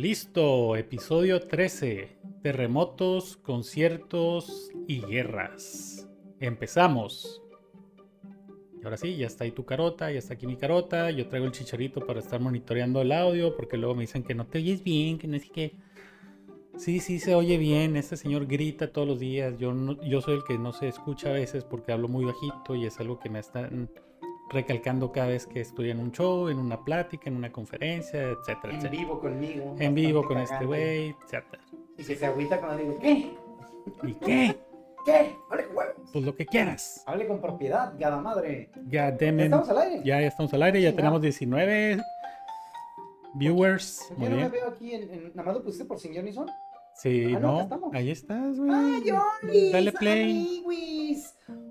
Listo, episodio 13. Terremotos, conciertos y guerras. Empezamos. Y ahora sí, ya está ahí tu carota, ya está aquí mi carota. Yo traigo el chicharito para estar monitoreando el audio porque luego me dicen que no te oyes bien, que no es que... Sí, sí, se oye bien. Este señor grita todos los días. Yo, yo soy el que no se escucha a veces porque hablo muy bajito y es algo que me están recalcando cada vez que estoy en un show, en una plática, en una conferencia, etcétera, En etcétera. vivo conmigo. En vivo con este güey, etcétera. Y que se agüita cuando digo, ¿qué? ¿Y qué? ¿Qué? Hable con huevos. Pues lo que quieras. Hable con propiedad, gada madre. Ya, ¿Ya deme. estamos al aire? Ya, ya estamos al aire, ya Sí, tenemos ¿no? 19 viewers. ¿Por Muy no me veo aquí? En, en- ¿Nada más lo pusiste por Sin Johnny Son? Sí, Ah, no, no. estamos. Ahí estás, güey. ¡Ah, Johnny! Dale play.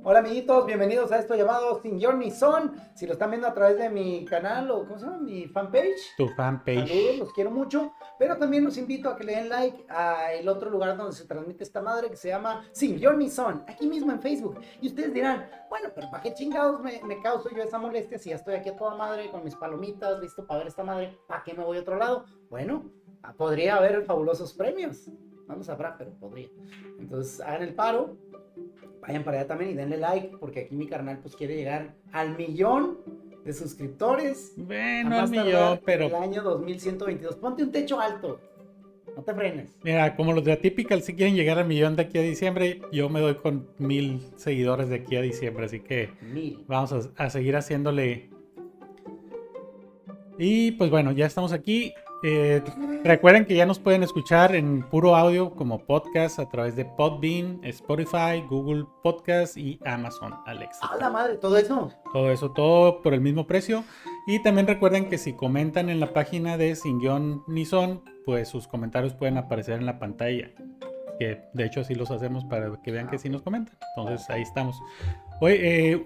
Hola, amiguitos. Bienvenidos a esto llamado Sin Johnny Son. Si lo están viendo a través de mi canal o, ¿cómo se llama? Mi fanpage. Tu fanpage. Saludos, los quiero mucho. Pero también los invito a que le den like a el otro lugar donde se transmite esta madre que se llama Sin Johnny Son, aquí mismo en Facebook. Y ustedes dirán, bueno, pero ¿para qué chingados me, me causo yo esa molestia si ya estoy aquí a toda madre con mis palomitas, listo para ver esta madre? ¿Para qué me voy a otro lado? Bueno, podría haber fabulosos premios. No lo sabrá, pero podría. Entonces, hagan el paro. Vayan para allá también y denle like, porque aquí mi carnal pues quiere llegar al millón de suscriptores Bueno, al millón, pero. El año 2122. Ponte un techo alto. No te frenes. Mira, como los de Atypical si quieren llegar al millón de aquí a diciembre, yo me doy con mil seguidores de aquí a diciembre, así que Mil. vamos a, a seguir haciéndole. Y pues bueno, ya estamos aquí. Eh, recuerden que ya nos pueden escuchar en puro audio como podcast a través de Podbean, Spotify, Google Podcast y Amazon Alexa. A la madre, todo eso. Todo eso, todo por el mismo precio. Y también recuerden que si comentan en la página de Sin Guión Ni Son, pues sus comentarios pueden aparecer en la pantalla. Que de hecho así los hacemos para que vean que sí nos comentan. Entonces ahí estamos. Oye, eh,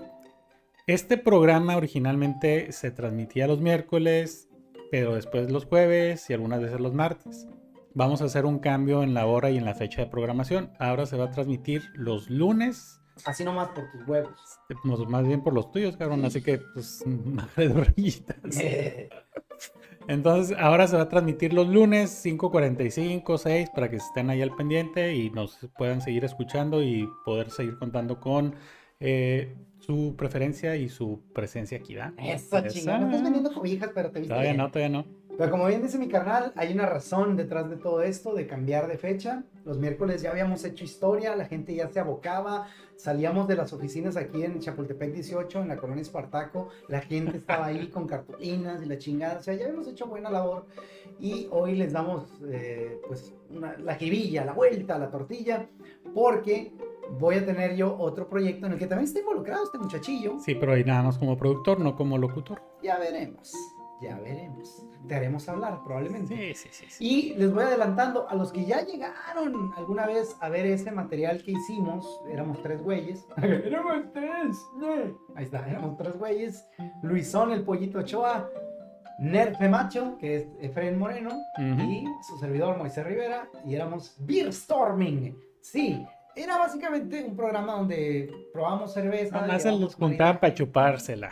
este programa originalmente se transmitía los miércoles, pero después los jueves y algunas veces los martes. Vamos a hacer un cambio en la hora y en la fecha de programación. Ahora se va a transmitir los lunes Así nomás por tus huevos. pues, más bien por los tuyos, cabrón. Así que, pues, madre de. Entonces, ahora se va a transmitir los lunes, 5.45, 6, para que estén ahí al pendiente y nos puedan seguir escuchando y poder seguir contando con eh, su preferencia y su presencia aquí, ¿verdad? Eso, Esa. chingada. Me estás vendiendo cobijas, pero te viste Todavía bien. no, todavía no. Pero como bien dice mi carnal, hay una razón detrás de todo esto, de cambiar de fecha. Los miércoles ya habíamos hecho historia, la gente ya se abocaba, salíamos de las oficinas aquí en Chapultepec 18, en la colonia Espartaco, la gente estaba ahí con cartulinas y la chingada, o sea, ya habíamos hecho buena labor. Y hoy les damos, eh, pues, una- la jiribilla, la vuelta, la tortilla, porque voy a tener yo otro proyecto en el que también está involucrado este muchachillo. Sí, pero ahí nada más como productor, no como locutor. Ya veremos, ya veremos. Te haremos hablar, probablemente. Sí, sí, sí. sí. Y les voy adelantando a los que ya llegaron alguna vez a ver ese material que hicimos. Éramos tres güeyes. éramos tres. Ahí está, éramos tres güeyes. Luisón, el pollito Ochoa. Nerfe Macho, que es Efraín Moreno. Ujú. Y su servidor Moisés Rivera. Y éramos Beer Storming. Sí, era básicamente un programa donde probamos cerveza. Nada más los juntaban para chupársela.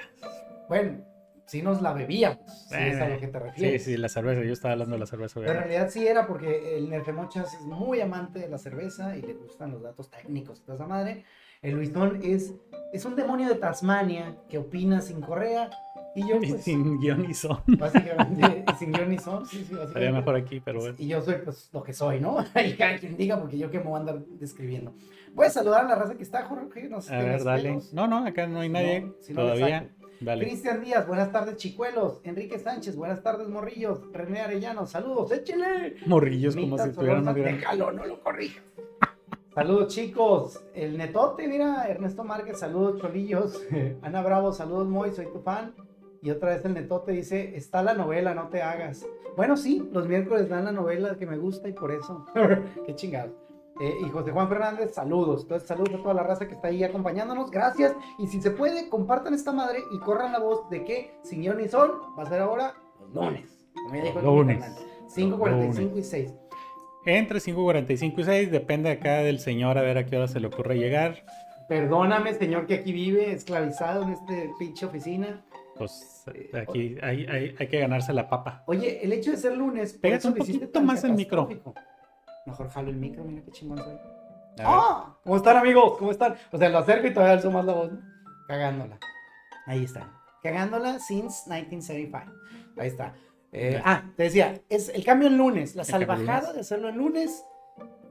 Bueno, si nos la bebíamos. Si es a lo que te Sí, refieres. sí, la cerveza. Yo estaba hablando de la cerveza. Pero en realidad sí era porque el Nerfemochas es muy amante de la cerveza y le gustan los datos técnicos y toda esa madre. El Luisón es, es un demonio de Tasmania que opina sin correa y yo Y pues sin guion y son. básicamente sin guion ni son, sí, sí, básicamente. mejor aquí, pero bueno. Y yo soy pues lo que soy, ¿no? Y cada quien diga porque yo que me voy a andar describiendo. Voy a saludar a la raza que está, Jorge, no sé A ver, dale. No, no, acá no hay nadie No, si no, todavía. Dale. Cristian Díaz, buenas tardes, chicuelos. Enrique Sánchez, buenas tardes, morrillos. René Arellano, saludos, échenle. Morrillos como si estuvieran más grandes. Déjalo, no lo corrijas. Saludos chicos, el netote, mira, Ernesto Márquez, saludos cholillos, Ana Bravo, saludos Moy, soy tu fan. Y otra vez el netote dice, está la novela, no te hagas. Bueno, sí, los miércoles dan la novela que me gusta y por eso, qué chingado. Eh, y José Juan Fernández, saludos. Entonces, saludos a toda la raza que está ahí acompañándonos. Gracias. Y si se puede, compartan esta madre y corran la voz de que sin guion ni sol va a ser ahora los lunes. Como ya dijo Lunes. carnal. 5.45 y 6. Entre 5.45 y 6, depende acá del señor a ver a qué hora se le ocurre llegar. Perdóname, señor que aquí vive, esclavizado en este pinche oficina. Pues aquí hay, hay, hay que ganarse la papa. Oye, el hecho de ser lunes. Pégate un poquito más el micro. Mejor jalo el micro, mira qué chingón soy. ¡Ah! ¿Cómo están, amigos? ¿Cómo están? O sea, lo acerco y todavía alzo más la voz. ¿no? Cagándola. Ahí está. Cagándola since 1975. Ahí está. Eh, ah, te decía, es el cambio en lunes, la salvajada de hacerlo en lunes.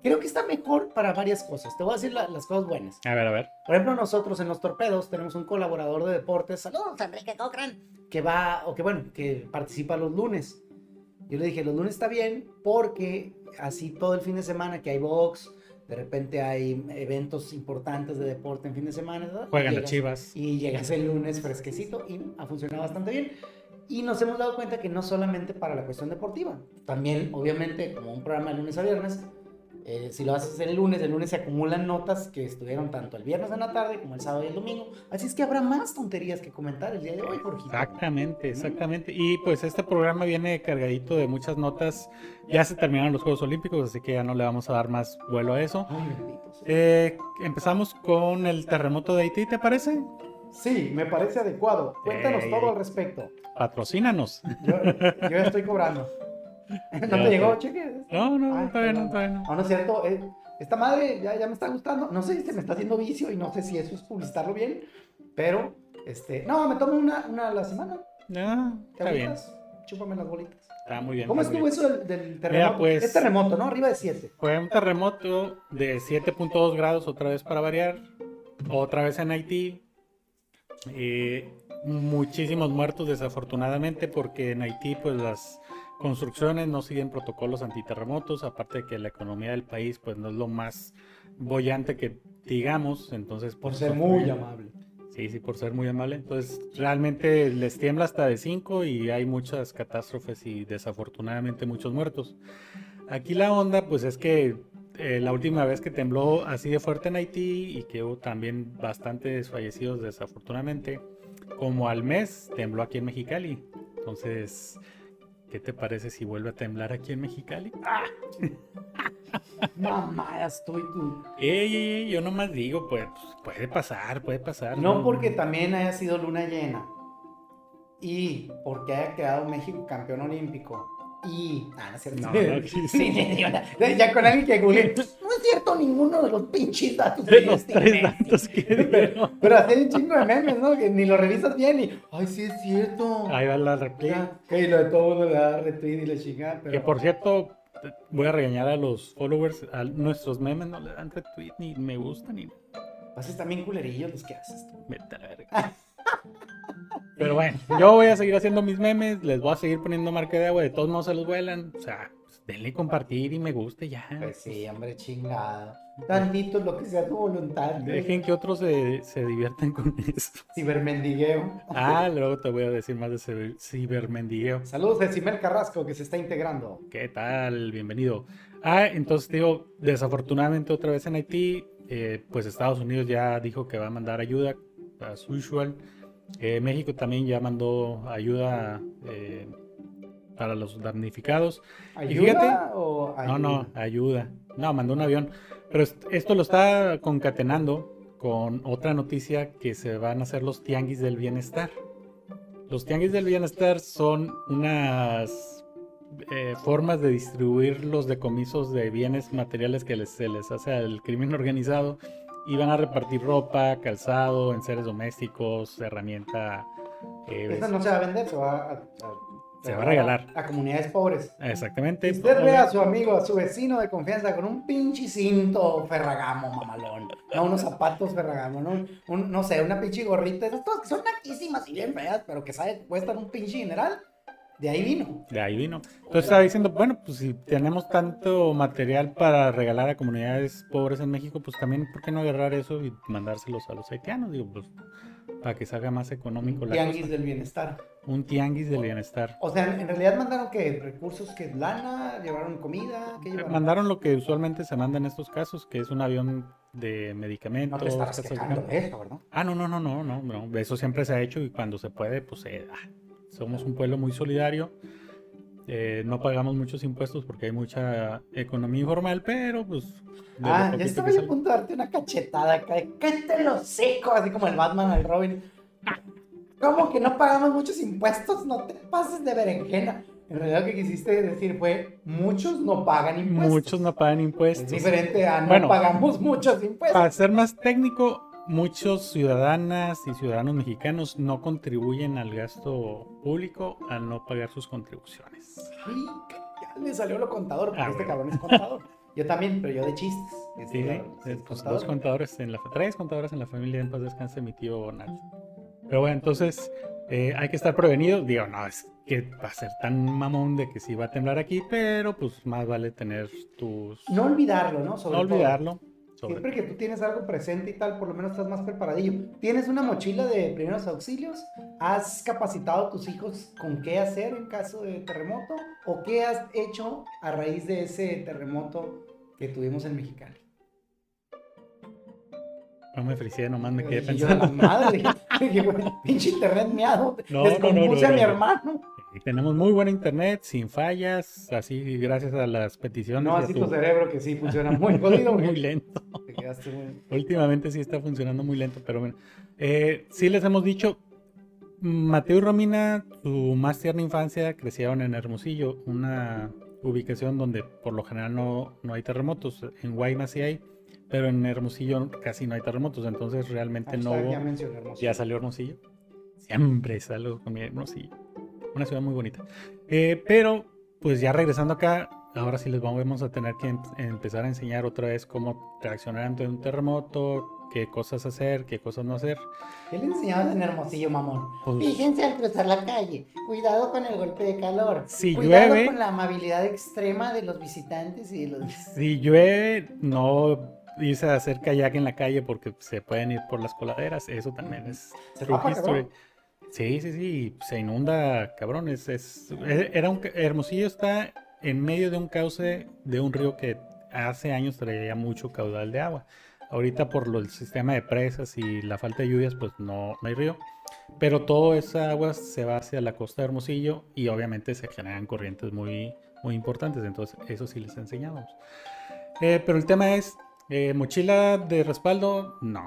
Creo que está mejor para varias cosas. Te voy a decir la- las cosas buenas. A ver, a ver. Por ejemplo, nosotros en los torpedos tenemos un colaborador de deportes, saludos Enrique Cochran, que va, o que bueno, que participa los lunes. Yo le dije, los lunes está bien porque así todo el fin de semana que hay box, de repente hay eventos importantes de deporte en fin de semana. ¿verdad? Juegan las chivas. Y llegas el lunes fresquecito y ha funcionado bastante bien. Y nos hemos dado cuenta que no solamente para la cuestión deportiva, también obviamente como un programa de lunes a viernes, eh, si lo haces el lunes, el lunes se acumulan notas que estuvieron tanto el viernes en la tarde como el sábado y el domingo. Así es que habrá más tonterías que comentar el día de hoy, Jorgito. Exactamente, exactamente. Y pues este programa viene cargadito de muchas notas. Ya se terminaron los Juegos Olímpicos, así que ya no le vamos a dar más vuelo a eso. Eh, empezamos con el terremoto de Haití, ¿te parece? Sí, me parece adecuado. Cuéntanos todo al respecto. Patrocínanos. Yo, estoy cobrando. ¿No te llegó, cheque? No, no, Ay, todavía no, perdón. todavía no. No, no es cierto. eh, esta madre ya, ya me está gustando. No sé si se me está haciendo vicio y no sé si eso es publicitarlo bien. Pero, este. No, me tomo una, una a la semana. No, ¿Te está bien. Chúpame las bolitas. Está muy bien. ¿Cómo estuvo bien. eso del, del terremoto? pues- Es terremoto, ¿no? Arriba de 7. Fue un terremoto de 7.2 grados, otra vez para variar. Otra vez en Haití. Eh, muchísimos muertos desafortunadamente porque en Haití pues las construcciones no siguen protocolos antiterremotos, aparte de que la economía del país pues no es lo más bollante que digamos, entonces Por pues, ser muy amable. Sí, sí, por ser muy amable. Entonces, realmente les tiembla hasta de 5 y hay muchas catástrofes y desafortunadamente muchos muertos. Aquí la onda, pues es que eh, la última vez que tembló así de fuerte en Haití y que hubo también bastantes fallecidos desafortunadamente, como al mes tembló aquí en Mexicali. Entonces, ¿qué te parece si vuelve a temblar aquí en Mexicali? Mamá, ya estoy tú. Ey, ey, ey, yo nomás digo, pues puede pasar, puede pasar. No porque también haya sido luna llena. Y porque haya quedado México campeón olímpico. Y. Ah, no es cierto. No, no, sí, Sí, sí, sí, ya con alguien que google. No es cierto ninguno de los pinches datos De que los tres imbécil". datos que Pero, pero hay un chingo de memes, ¿no? Que ni lo revisas bien y. Ay, sí es cierto. Ahí va la réplica. Ya, que lo de todo mundo le da retweet y le chinga. Pero... Que por cierto, voy a regañar a los followers, a nuestros memes no le dan retweet, ni me gusta, ni Pases también culerillos los que haces tú. vete a la verga. Pero bueno, yo voy a seguir haciendo mis memes, les voy a seguir poniendo marca de agua, de todos modos se los vuelan. O sea, pues, denle compartir y me guste ya. Pues sí, hombre, chingado. Tantito lo que sea tu voluntad. Dejen que otros se, se diviertan con eso. Cibermendigueo. Ah, luego te voy a decir más de ciber- cibermendigueo. Saludos a Simel Carrasco que se está integrando. ¿Qué tal? Bienvenido. Ah, entonces digo, desafortunadamente otra vez en Haití, eh, pues Estados Unidos ya dijo que va a mandar ayuda, as usual. Eh, México también ya mandó ayuda eh, para los damnificados. ¿Ayuda Y fíjate- o No, no, ayuda. No, mandó un avión. Pero est- esto lo está concatenando con otra noticia que se van a hacer los tianguis del bienestar. Los tianguis del bienestar son unas eh, formas de distribuir los decomisos de bienes materiales que les- se les hace al crimen organizado y van a repartir ropa, calzado, enseres domésticos, herramienta. eh, Esta no se va a vender, se va a, a- Se va a regalar. A comunidades pobres. Exactamente. Usted ve a su amigo, a su vecino de confianza con un pinche cinto ferragamo, mamalón. No, unos zapatos ferragamo, ¿no? Un, no sé, una pinche gorrita. Esas cosas que son naquísimas y bien feas, pero que sabe cuestan un pinche general. De ahí vino. De ahí vino. Entonces estaba diciendo, bueno, pues si tenemos tanto material para regalar a comunidades pobres en México, pues también, ¿por qué no agarrar eso y mandárselos a los haitianos? Digo, pues para que salga más económico la Tianguis cosa. del bienestar. Un tianguis del bienestar. O sea, en realidad mandaron que recursos, que lana, llevaron comida, ¿qué llevaron? Mandaron lo que usualmente se manda en estos casos, que es un avión de No medicamentos. te estarás casas de quejando de eso, ¿verdad? Ah, no, no, no, no, no, no. Eso siempre se ha hecho y cuando se puede, pues se da. Somos un pueblo muy solidario. Eh, no pagamos muchos impuestos porque hay mucha economía informal, pero pues. lo Ah, ya estaba a punto de darte una cachetada acá. Cállate los seco, así como el Batman al Robin. ¿Cómo que no pagamos muchos impuestos? No te pases de berenjena. En realidad lo que quisiste decir fue, muchos no pagan impuestos. Muchos no pagan impuestos. Es diferente a no Bueno, pagamos muchos impuestos. Para ser más técnico, muchos ciudadanas y ciudadanos mexicanos no contribuyen al gasto público al no pagar sus contribuciones. Ay, ya le salió lo contador, porque Ah, este bueno. cabrón es contador. Yo también, pero yo de chistes. Este Sí, cabrón es pues, contador. dos contadores en la tres contadores en la familia en paz descanse mi tío Nacho. Pero bueno, entonces eh, hay que estar prevenidos. Digo, no, es que va a ser tan mamón de que sí va a temblar aquí, pero pues más vale tener tus... No olvidarlo, ¿no? Sobre no todo. Sobre Siempre que tú tienes algo presente y tal, por lo menos estás más preparadillo. ¿Tienes una mochila de primeros auxilios? ¿Has capacitado a tus hijos con qué hacer en caso de terremoto? ¿O qué has hecho a raíz de ese terremoto que tuvimos en Mexicali? No me felicidad, nomás me quedé Dije yo, pensando. madre, dije, pinche internet miado. No, no, no, Descompuse no, a mi no. hermano. Tenemos muy buen internet, sin fallas, así gracias a las peticiones. No, así tu- tu cerebro que sí funciona muy jodido. muy lento. Te quedaste muy... Últimamente sí está funcionando muy lento, pero bueno. Eh, sí les hemos dicho, Mateo y Romina, su más tierna infancia, crecieron en Hermosillo, una ubicación donde por lo general no, no hay terremotos. En Guaymas sí hay, pero en Hermosillo casi no hay terremotos, entonces realmente no hubo. Ya. Ya salió Hermosillo. Siempre salgo con mi Hermosillo. Una ciudad muy bonita. Eh, pero, pues ya regresando acá, ahora sí les vamos a tener que em- empezar a enseñar otra vez cómo reaccionar ante un terremoto, qué cosas hacer, qué cosas no hacer. ¿Qué le enseñabas en Hermosillo, mamón? Pues- Fíjense al cruzar la calle. Cuidado con el golpe de calor. Si Cuidado llueve- con la amabilidad extrema de los visitantes y de los... Si llueve, no irse a hacer kayak en la calle porque se pueden ir por las coladeras. Eso también es true tapa, history. Sí, sí, sí, se inunda, cabrón. Es, es- e- era un, Hermosillo está en medio de un cauce de un río que hace años traía mucho caudal de agua. Ahorita por lo, el sistema de presas y la falta de lluvias, pues no, no hay río. Pero toda esa agua se va hacia la costa de Hermosillo y obviamente se generan corrientes muy, muy importantes. Entonces, eso sí les enseñamos. Eh, pero el tema es, eh, mochila de respaldo, no.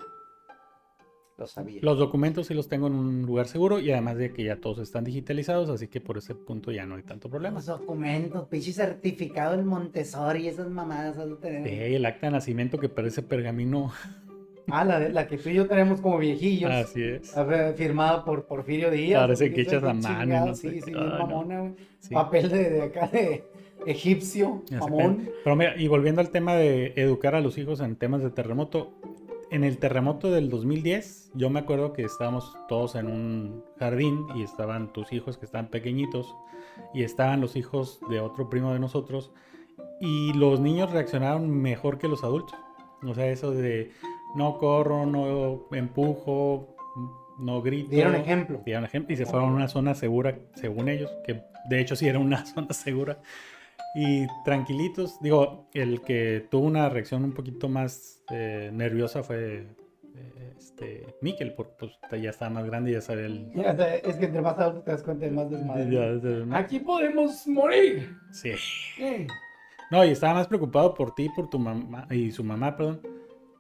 Lo sabía. Los documentos sí los tengo en un lugar seguro y además de que ya todos están digitalizados, así que por ese punto ya no hay tanto problema. Los documentos, pinche certificado del Montessori y esas mamadas. tener. Eh, el acta de nacimiento que parece pergamino. Ah, la, que tú y yo tenemos como viejillos. Así es. A ver, Firmado por Porfirio Díaz. Parece que echas la mano no Sí, sí, Ay, no. mamona. Sí. Papel de, de acá de egipcio, mamón. Pero mira, y volviendo al tema de educar a los hijos en temas de terremoto, en el terremoto del 2010, yo me acuerdo que estábamos todos en un jardín y estaban tus hijos que estaban pequeñitos y estaban los hijos de otro primo de nosotros y los niños reaccionaron mejor que los adultos. O sea, eso de no corro, no empujo, no grito. Dieron ejemplo. Dieron ejemplo y se fueron a una zona segura, según ellos, que de hecho sí era una zona segura. Y tranquilitos, digo, el que tuvo una reacción un poquito más eh, nerviosa fue eh, este Miquel, porque pues, ya estaba más grande y ya sabía el... Ya, o sea, es que entre más adulto te das cuenta de más desmadre. ya- Aquí podemos morir. sí. No, y estaba más preocupado por ti, por tu mamá y su mamá, perdón,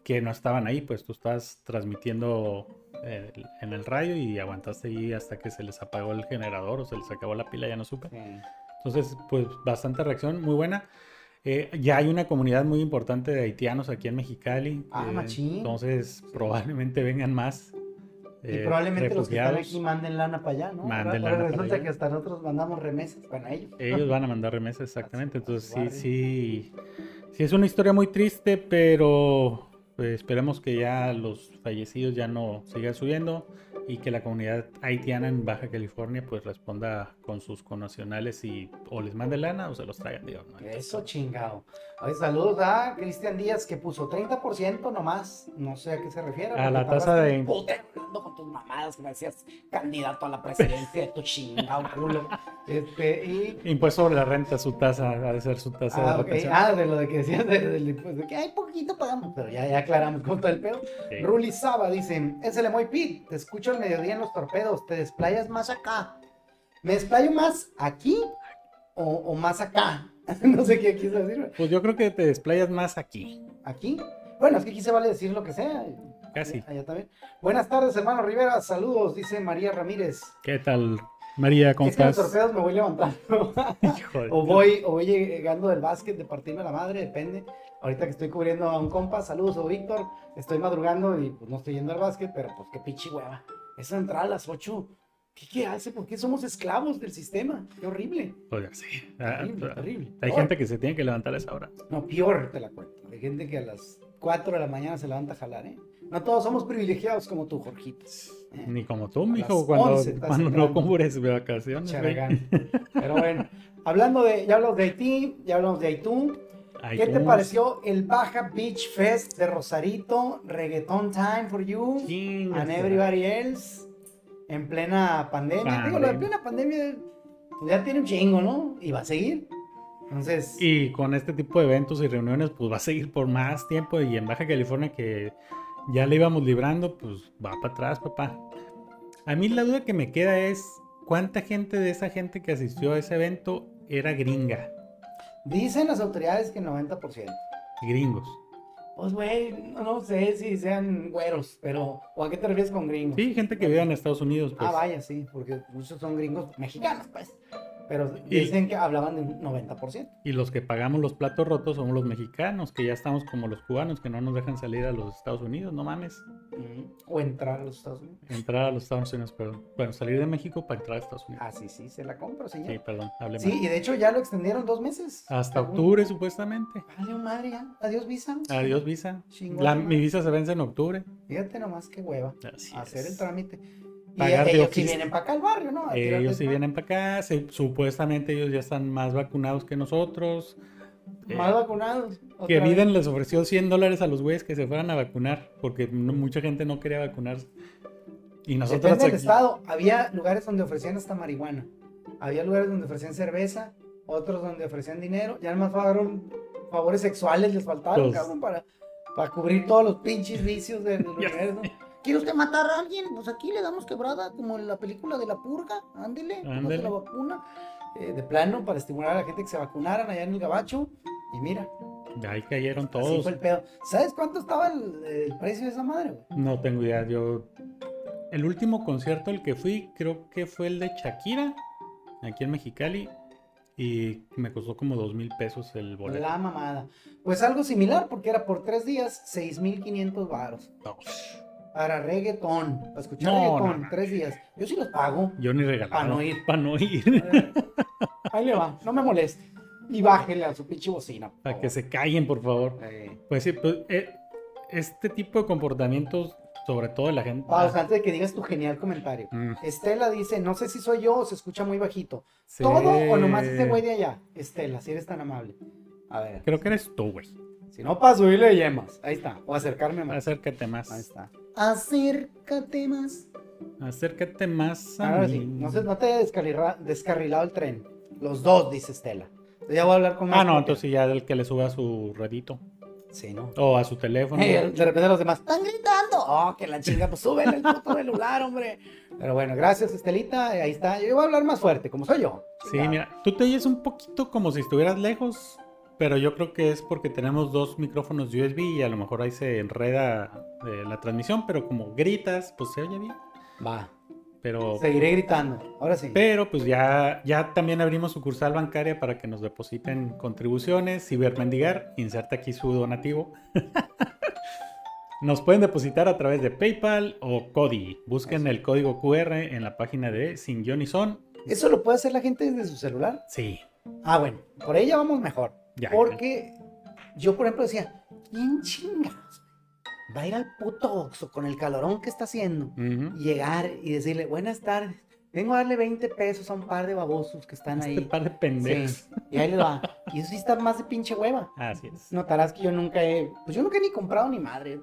que no estaban ahí, pues tú estabas transmitiendo eh, en el radio y aguantaste ahí hasta que se les apagó el generador o se les acabó la pila, ya no supe. Entonces, pues bastante reacción, muy buena. Eh, ya hay una comunidad muy importante de haitianos aquí en Mexicali. Ah, eh, machín. Entonces, probablemente vengan más. Y eh, probablemente los que están refugiados. aquí manden lana para allá, ¿no? Manden lana ahora para resulta allá. que hasta nosotros mandamos remesas. Bueno, ellos. Ellos van a mandar remesas, exactamente. Entonces, sí, sí, sí, es una historia muy triste, pero pues, esperemos que ya los fallecidos ya no sigan subiendo y que la comunidad haitiana en Baja California pues responda con sus connacionales y o les mande lana o se los traigan, digo, ¿no? Eso chingado. Oye, saludos a Cristian Díaz que puso 30% nomás. No sé a qué se refiere. A la tasa de- hablando con tus mamadas que me decías candidato a la presidencia de tu chingado culo. Este, y. Impuesto sobre la renta, su tasa, ha de ser su tasa Ah, de ok. retención. Ah, de lo de que decías de, del impuesto, de que hay poquito pagamos, pero ya, ya aclaramos con todo el pedo. Sí. Ruli Saba dice, es el Emoy Pit, te escucho al mediodía en los torpedos, te desplayas más acá. ¿Me desplayo más aquí o, o más acá? no sé qué quiso decir. Pues yo creo que te desplayas más aquí. ¿Aquí? Bueno, es que aquí se vale decir lo que sea. casi. Allá, allá también. Buenas tardes, hermano Rivera. Saludos, dice María Ramírez. ¿Qué tal, María? ¿Cómo Es que en los estás? torpedos me voy levantando. O voy, o voy llegando del básquet de partirme la madre, depende. Ahorita que estoy cubriendo a un compa, saludos, o Víctor. Estoy madrugando y pues no estoy yendo al básquet, pero pues qué pinche hueva. Esa entrada a las 8. ¿Qué, qué hace? ¿Por qué somos esclavos del sistema? Qué horrible. Oiga, sí. Ah, Terrible, ah, terrible. Hay Peor. gente que se tiene que levantar a esa hora. No, peor te la cuento. Hay gente que a las 4 de la mañana se levanta a jalar, ¿eh? No todos somos privilegiados como tú, Jorgito. Ni como tú, mijo, cuando, 11 estás cuando no cubres vacaciones. Charagán. Pero bueno, hablando de, ya hablamos de Haití, ya hablamos de Haitú. ¿Qué te pareció el Baja Beach Fest de Rosarito? Reggaeton Time for You and everybody else en plena pandemia. Digo, la plena pandemia ya tiene un chingo, ¿no? Y va a seguir. Entonces, Y con este tipo de eventos y reuniones, pues va a seguir por más tiempo. Y en Baja California, que ya le íbamos librando, pues va para atrás, papá. A mí la duda que me queda es: ¿cuánta gente de esa gente que asistió a ese evento era gringa? dicen las autoridades que el 90%. Gringos. Pues, güey, no, sé si sean güeros, pero. ¿O a qué te refieres con gringos? Sí, gente que vive en Estados Unidos, pues. Ah, vaya, sí, porque muchos son gringos mexicanos, pues. Pero Y- dicen que hablaban de un 90%. Y los que pagamos los platos rotos somos los mexicanos, que ya estamos como los cubanos, que no nos dejan salir a los Estados Unidos, no mames. O entrar a los Estados Unidos. Entrar a los Estados Unidos, perdón. Bueno, salir de México para entrar a Estados Unidos. Ah, sí, sí, se la compro, Sí, señor. perdón, hablé Sí, mal. y de hecho ya lo extendieron dos meses. Hasta octubre, supuestamente. Vale, madre, ya. Adiós, visa. Adiós, visa. Chingón, La- mi visa se vence en octubre. Fíjate nomás qué hueva. Así hacer es. el trámite. Pagar ellos sí vienen para acá al barrio, ¿no? A Ellos sí vienen para acá. se- supuestamente ellos ya están más vacunados que nosotros. Eh, Más vacunados. que vez. Biden les ofreció 100 dólares a los güeyes que se fueran a vacunar. Porque no- mucha gente no quería vacunarse. Y nosotros Depende del estado. Había lugares donde ofrecían hasta marihuana. Había lugares donde ofrecían cerveza. Otros donde ofrecían dinero. Ya nomás pagaron favores sexuales, les faltaron, Los- cabrón, para, para cubrir todos los pinches vicios del universo. ¿Quiere usted matar a alguien? Pues aquí le damos quebrada, como en la película de la purga. Ándele, Ándele. la vacuna. Eh, de plano, para estimular a la gente que se vacunaran allá en el gabacho. Y mira, Ahí cayeron así todos. fue el pedo. ¿Sabes cuánto estaba el, el precio de esa madre, güey? No tengo idea. Yo. El último concierto al que fui, creo que fue el de Shakira, aquí en Mexicali. Y me costó como dos mil pesos el boleto. La mamada. Pues algo similar, porque era por tres días, 6,500 varos. No, Para reggaetón. Para escuchar No, reggaetón, no, no. tres días. Yo sí los pago. yo ni regalaba. Pa' no ir. Para no ir. Ahí le va, no me moleste. Y bájele a su pinche bocina. Para que se callen, por favor. Eh, Pues sí, pues, eh, este tipo de comportamientos, sobre todo de la gente. pausa, antes de que digas tu genial comentario. Mm, Estela dice, no sé si soy yo o se escucha muy bajito. sí. ¿Todo o nomás ese güey de allá? Estela, si eres tan amable. A ver, Creo que eres tú, güey. si no paso y le yemas. Ahí está. O acercarme más. Acércate Ahí más. está. Acércate más. Acércate más a Ahora mí. sí, no, se, no te haya descarrila- descarrilado el tren. Los dos, dice Estela. Ya voy a hablar con más. Ah, no, porque- entonces ya del que le sube a su redito. Sí, ¿no? O a su teléfono. Eh, de repente los demás están gritando. Oh, que la chinga, pues súbele el puto celular, hombre. Pero bueno, gracias, Estelita. eh, Ahí está. Yo voy a hablar más fuerte, como soy yo. Sí, Chingado. mira, tú te oyes un poquito como si estuvieras lejos, pero yo creo que es porque tenemos dos micrófonos USB y a lo mejor ahí se enreda eh, la transmisión, pero como gritas, pues se oye bien. Va. Pero, Seguiré gritando. Ahora sí. pero pues ya, ya también abrimos sucursal bancaria para que nos depositen contribuciones. Cibermendigar, inserta aquí su donativo. Nos pueden depositar a través de PayPal o Cody. Busquen el código QR en la página de Sin Guión y Son. ¿Eso lo puede hacer la gente desde su celular? Sí, Ah, bueno. Por ella vamos mejor. Ya. Porque yo, por ejemplo, decía, ¿quién chingados va a ir al puto Oxxo con el calorón que está haciendo? Ujú. Y llegar y decirle, buenas tardes. Vengo a darle 20 pesos a un par de babosos que están ahí. Este par de pendejos. Sí, y ahí les va. Y eso sí está más de pinche hueva. Así es. Notarás que yo nunca he, pues yo nunca he ni comprado ni madre.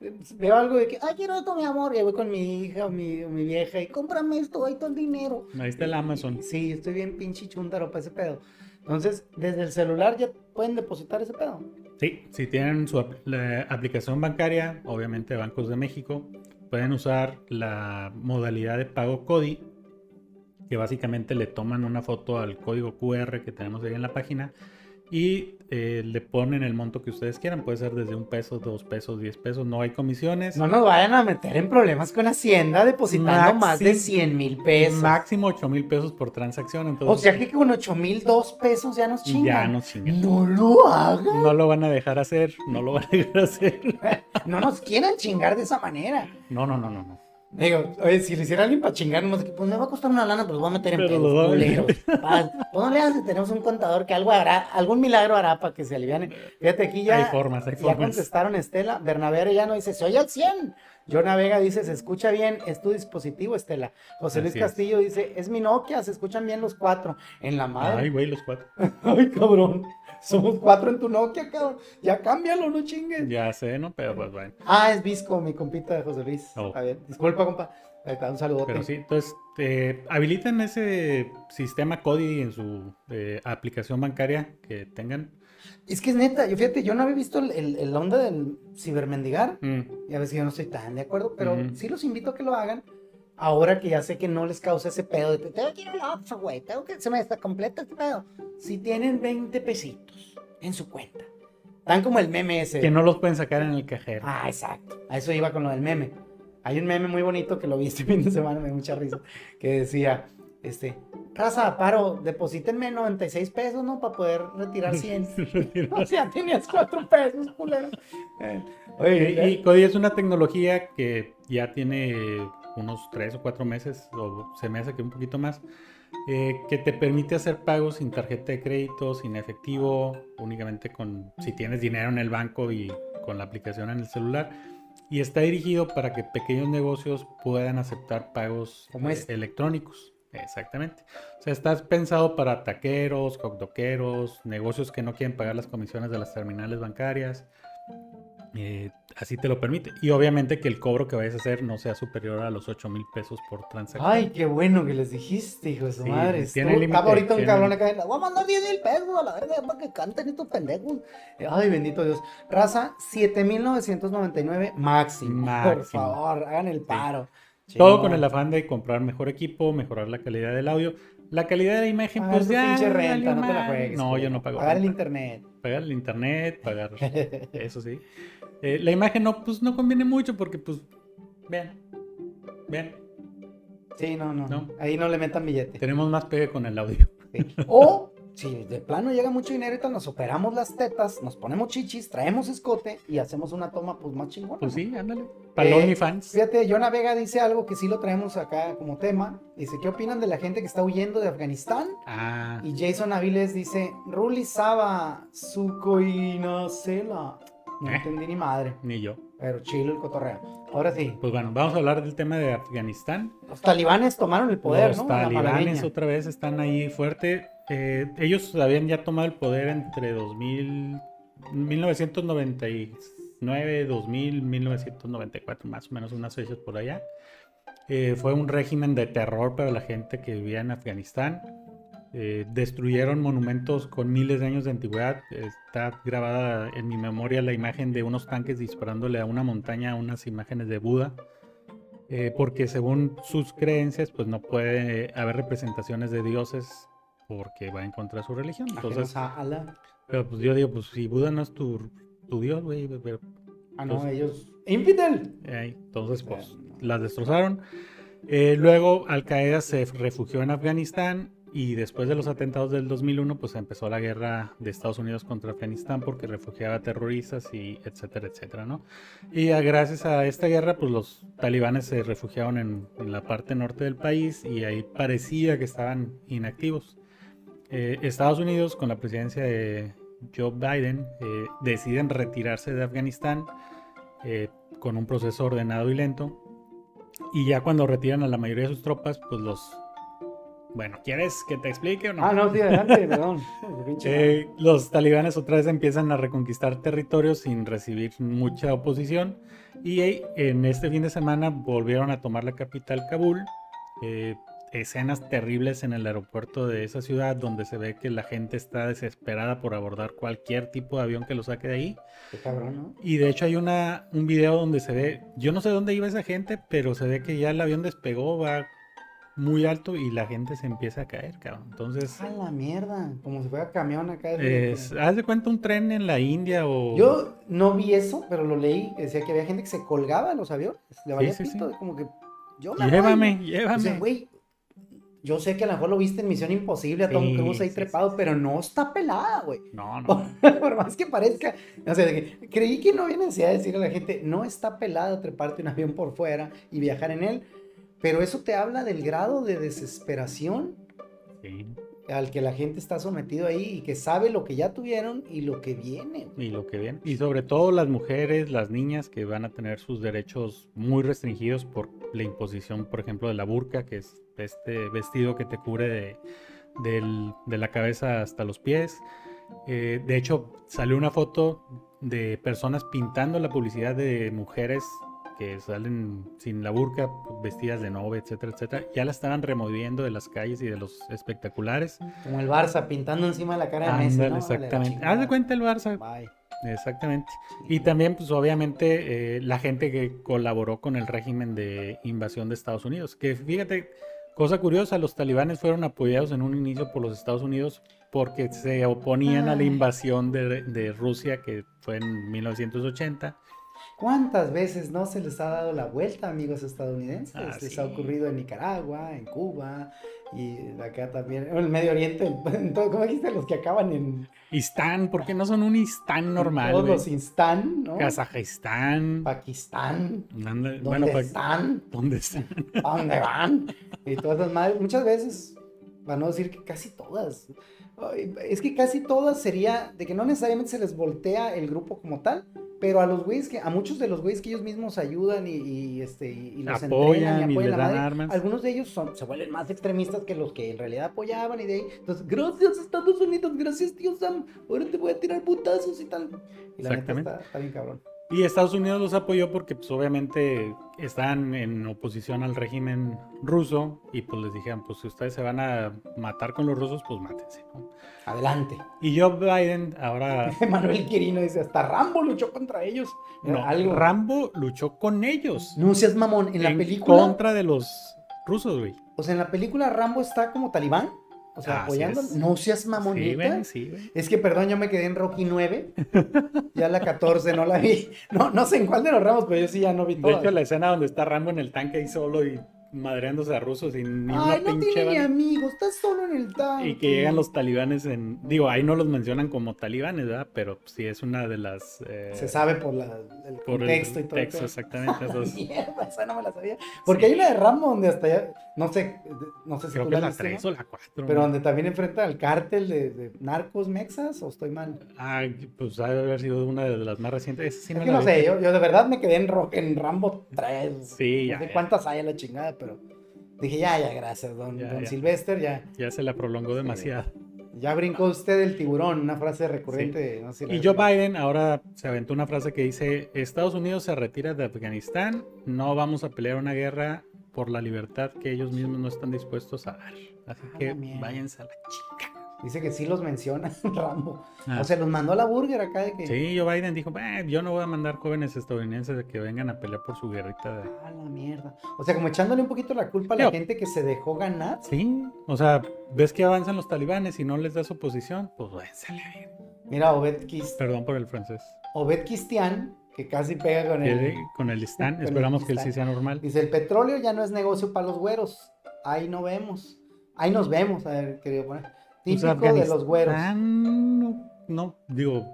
Eh, veo algo de que, ay, quiero esto, mi amor. Y voy con mi hija o mi, mi vieja y cómprame esto, ahí todo el dinero. Ahí está el Amazon. Sí, estoy bien pinche chúntaro para ese pedo. Entonces, desde el celular ya pueden depositar ese pedo. Sí, si tienen su aplicación bancaria, obviamente Bancos de México, pueden usar la modalidad de pago CODI, que básicamente le toman una foto al código QR que tenemos ahí en la página y eh, le ponen el monto que ustedes quieran. Puede ser desde un peso, dos pesos, diez pesos. No hay comisiones. No nos vayan a meter en problemas con Hacienda depositando más de Máximo- 100 mil pesos. Máximo 8 mil pesos por transacción. Entonces, O sea que con 8 mil dos pesos ya nos chingan. ya nos chingan. No lo hagan. No lo van a dejar hacer. No lo van a dejar hacer. No nos quieran chingar de esa manera. No, no, no, no. no. Digo, oye, si le hiciera alguien para chingarnos, que, pues me va a costar una lana, pero lo voy a meter en Pero pedos, culeros. Pa- Pues no le hagas, tenemos un contador que algo hará, algún milagro hará para que se aliviane. Fíjate, aquí ya, Hay formas, hay ya formas. contestaron Estela. Bernabé Arellano dice, se oye al 100. Jorna Vega dice, se escucha bien, es tu dispositivo, Estela. José Luis Así es. Castillo dice, es mi Nokia, se escuchan bien los cuatro. En la Ay, madre. güey, los cuatro. Ay, cabrón. Somos cuatro en tu Nokia, cabrón. Ya cámbialo, no chingues. Ya sé, ¿no? Pero pues bueno. Ah, es Visco, mi compita de José Luis. Oh. A ver, disculpa, compa. Un saludote. Pero sí, entonces eh, habiliten ese sistema CODI en su eh, aplicación bancaria que tengan. Es que es neta, yo fíjate, yo no había visto el, el, el onda del cibermendigar. Mm, Y a veces yo no estoy tan de acuerdo, pero sí los invito a que lo hagan. Ahora que ya sé que no les causa ese pedo de tengo que ir al Oxxo, güey, tengo que se me está completo este pedo. Si tienen 20 pesitos en su cuenta, tan como el meme ese. que no los pueden sacar en el cajero. Ah, exacto. A eso iba con lo del meme. Hay un meme muy bonito que lo vi este fin de semana, me dio mucha risa, que decía, este, raza, paro, deposítenme 96 pesos, ¿no? Para poder retirar 100. o sea, tenías 4 pesos, culero. Eh, Oye, y CODI es una tecnología que ya tiene unos tres o cuatro meses, o se me hace que un poquito más, eh, que te permite hacer pagos sin tarjeta de crédito, sin efectivo, únicamente con si tienes dinero en el banco y con la aplicación en el celular. Y está dirigido para que pequeños negocios puedan aceptar pagos eh, este. electrónicos. Exactamente. O sea, estás pensado para taqueros, hotdoqueros, negocios que no quieren pagar las comisiones de las terminales bancarias. Eh, así te lo permite. Y obviamente que el cobro que vayas a hacer no sea superior a los 8 mil pesos por transacción. Ay, qué bueno que les dijiste, hijo de su Sí, madre. tiene límite, Estaba ahorita un cabrón acá. Voy a mandar 10 mil pesos a la verga para que canten estos pendejos. Ay, bendito Dios. Raza, 7999 máximo. Por Máximo. favor, hagan el paro. Todo con el afán de comprar mejor equipo, mejorar la calidad del audio. La calidad de la imagen, Pagar pues ya. pinche renta, no te la juegues. No, yo no pago. Pagar el internet. Pagar el internet, pagar. eso sí. Eh, la imagen no, pues no conviene mucho porque, pues, vean. Vean, Sí, no, no, No. Ahí no le metan billete. tenemos más pegue con el audio. Sí. O, si de plano llega mucho dinero, ahorita nos operamos las tetas, nos ponemos chichis, traemos escote y hacemos una toma, pues más chingona. Pues sí, ándale. Para Eh, los OnlyFans. Fíjate, Jonah Vega dice algo que sí lo traemos acá como tema. Dice, ¿qué opinan de la gente que está huyendo de Afganistán? Ah, Y Jason Aviles dice, Ruli Saba, Sukoinacela. No Eh. entendí ni madre, ni yo. pero chilo el cotorreo. Ahora sí, Pues bueno, vamos a hablar del tema de Afganistán. los talibanes tomaron el poder, Los ¿no? La talibanes otra vez están ahí fuerte. Eh, ellos habían ya tomado el poder entre 2000, 1999, 2000, 1994, más o menos unas fechas por allá. Eh, fue un régimen de terror para la gente que vivía en Afganistán. Eh, destruyeron monumentos con miles de años de antigüedad. Está grabada en mi memoria la imagen de unos tanques disparándole a una montaña unas imágenes de Buda. Porque según sus creencias, pues no puede haber representaciones de dioses porque va en contra de su religión. Entonces, a Alá. pero pues yo digo, pues si Buda no es tu, tu dios, güey, Ah, no, Entonces- ellos... ¡Infidel! eh, entonces pues las destrozaron. Eh, luego Al Qaeda se refugió en Afganistán y después de los atentados del 2001 pues empezó la guerra de Estados Unidos contra Afganistán porque refugiaba terroristas y etcétera, etcétera, ¿no? Y a- gracias a esta guerra pues los talibanes se refugiaron en, en la parte norte del país y ahí parecía que estaban inactivos. Eh, Estados Unidos con la presidencia de Joe Biden eh, deciden retirarse de Afganistán eh, con un proceso ordenado y lento. Y ya cuando retiran a la mayoría de sus tropas, pues los... Bueno, ¿quieres que te explique o no? Ah, no, sí, adelante, perdón. Eh, los talibanes otra vez empiezan a reconquistar territorios sin recibir mucha oposición y eh, en este fin de semana volvieron a tomar la capital Kabul. Eh, escenas terribles en el aeropuerto de esa ciudad donde se ve que la gente está desesperada por abordar cualquier tipo de avión que lo saque de ahí. Qué cabrón, ¿no? Y de hecho hay una, un video donde se ve, yo no sé dónde iba esa gente, pero se ve que ya el avión despegó, va muy alto y la gente se empieza a caer, cabrón. Entonces, A la mierda, como si fuera camión acá. es- haz de cuenta un tren en la India o... Yo no vi eso, pero lo leí, decía que había gente que se colgaba de los aviones, le valía sí, sí. pito, como que yo me voy. Llévame, O llévame. sea, güey, yo sé que a lo mejor lo viste en Misión Imposible a Tom Sí, Cruise ahí sí, trepado, sí, pero no está pelada, güey. No, no. Por más que parezca, o sea, que creí que no había necesidad de decirle a la gente, no está pelada treparte un avión por fuera y viajar en él, pero eso te habla del grado de desesperación al que la gente está sometido ahí y que sabe lo que ya tuvieron y lo que viene. Y lo que viene. Y sobre todo las mujeres, las niñas que van a tener sus derechos muy restringidos por la imposición, por ejemplo, de la burka, que es este vestido que te cubre de, del- de la cabeza hasta los pies. Eh, de hecho, salió una foto de personas pintando la publicidad de mujeres que salen sin la burka, vestidas de novia, etcétera, etcétera. Ya la estaban removiendo de las calles y de los espectaculares. Como el Barça pintando encima de la cara de Messi, ¿no? Exactamente. Haz de cuenta el Barça. Bye. Exactamente. Y también, pues obviamente, eh, la gente que colaboró con el régimen de invasión de Estados Unidos. Que fíjate, cosa curiosa, los talibanes fueron apoyados en un inicio por los Estados Unidos porque se oponían a la invasión de, de Rusia, que fue en 1980. ¿Cuántas veces no se les ha dado la vuelta, amigos estadounidenses? Ah, les sí. ha ocurrido en Nicaragua, en Cuba y acá también, en el Medio Oriente, en todo, ¿cómo dijiste? Los que acaban en, Istán, porque no son un Istán normal, todos los Instán, ¿no? Kazajistán. Pakistán, ¿dónde bueno, pa- están? ¿dónde están? ¿A dónde van? Y todas las madres, muchas veces, van a decir que casi todas. Es que casi todas sería de que no necesariamente se les voltea el grupo como tal, pero a los güeyes que, a muchos de los güeyes que ellos mismos ayudan y, y, este, y, y los Apoyan entrenan y apoyan les la dan madre, armas. algunos de ellos son, se vuelven más extremistas que los que en realidad apoyaban y de ahí, entonces, gracias Estados Unidos, gracias tío Sam, ahora te voy a tirar putazos y tal. Y la neta Exactamente. está, está bien cabrón. Y Estados Unidos los apoyó porque pues obviamente están en oposición al régimen ruso y pues les dijeron, pues si ustedes se van a matar con los rusos, pues mátense. ¿no? Adelante. Y Joe Biden ahora... Manuel Quirino dice, hasta Rambo luchó contra ellos. No, Algo. Rambo luchó con ellos. No seas mamón, en la película, contra de los rusos, güey. o sea, en la película Rambo está como talibán, o sea, apoyando. es. No seas Sí, mamonita. güey, sí, güey. Es que, perdón, yo me quedé en Rocky 9. ya la 14 no la vi. No, no sé en cuál de los ramos, pero yo sí ya no vi De todas. hecho, la escena donde está Rambo en el tanque ahí solo y madreándose a rusos sin ni una Ay, no tiene ni amigos, está solo en el tanque. Y que llegan los talibanes en... Digo, ahí no los mencionan como talibanes, ¿verdad? Pero sí es una de las... eh, Se sabe por la, el por contexto el y todo. texto, eso. exactamente. entonces, Mierda, esa no me la sabía. Porque hay una de Rambo donde hasta ya, no sé, no sé si creo tú que es la la viste, 3 ¿no? o la 4. Pero donde también enfrenta al cártel de, de narcos mexas, o estoy mal. Ah, pues ha de haber sido una de las más recientes. Sí es no que no vi. sé, yo, yo de verdad me quedé en, Ro- en Rambo 3. Sí, no ya, sé ya. cuántas hay a la chingada, pero dije, ya, ya, gracias, don, Ya, don ya. Sylvester, ya. Ya se la prolongó demasiado. Ya brincó usted el tiburón, una frase recurrente. No sé si Y Joe Biden ahora se aventó una frase que dice, Estados Unidos se retira de Afganistán, no vamos a pelear una guerra por la libertad que ellos mismos no están dispuestos a dar. Así A que váyanse a la chica. Dice que sí los menciona Rambo. Ah. O sea, los mandó a la burger acá de que. Sí, Joe Biden dijo, "Eh, yo no voy a mandar jóvenes estadounidenses de que vengan a pelear por su guerrita. de-". A la mierda. O sea, como echándole un poquito la culpa a la Yo- gente que se dejó ganar. Sí, o sea, ves que avanzan los talibanes y no les das oposición, pues váyanse a la verga. Mira, Obed, Kis- Perdón por el francés. Obed Kistian, que casi pega con el. Con el Stan, Con el esperamos que él sí sea normal. Dice: el petróleo ya no es negocio para los güeros. Ahí no vemos. Ahí nos vemos, a ver, querido poner. Pues Típico de los güeros. No, no, digo,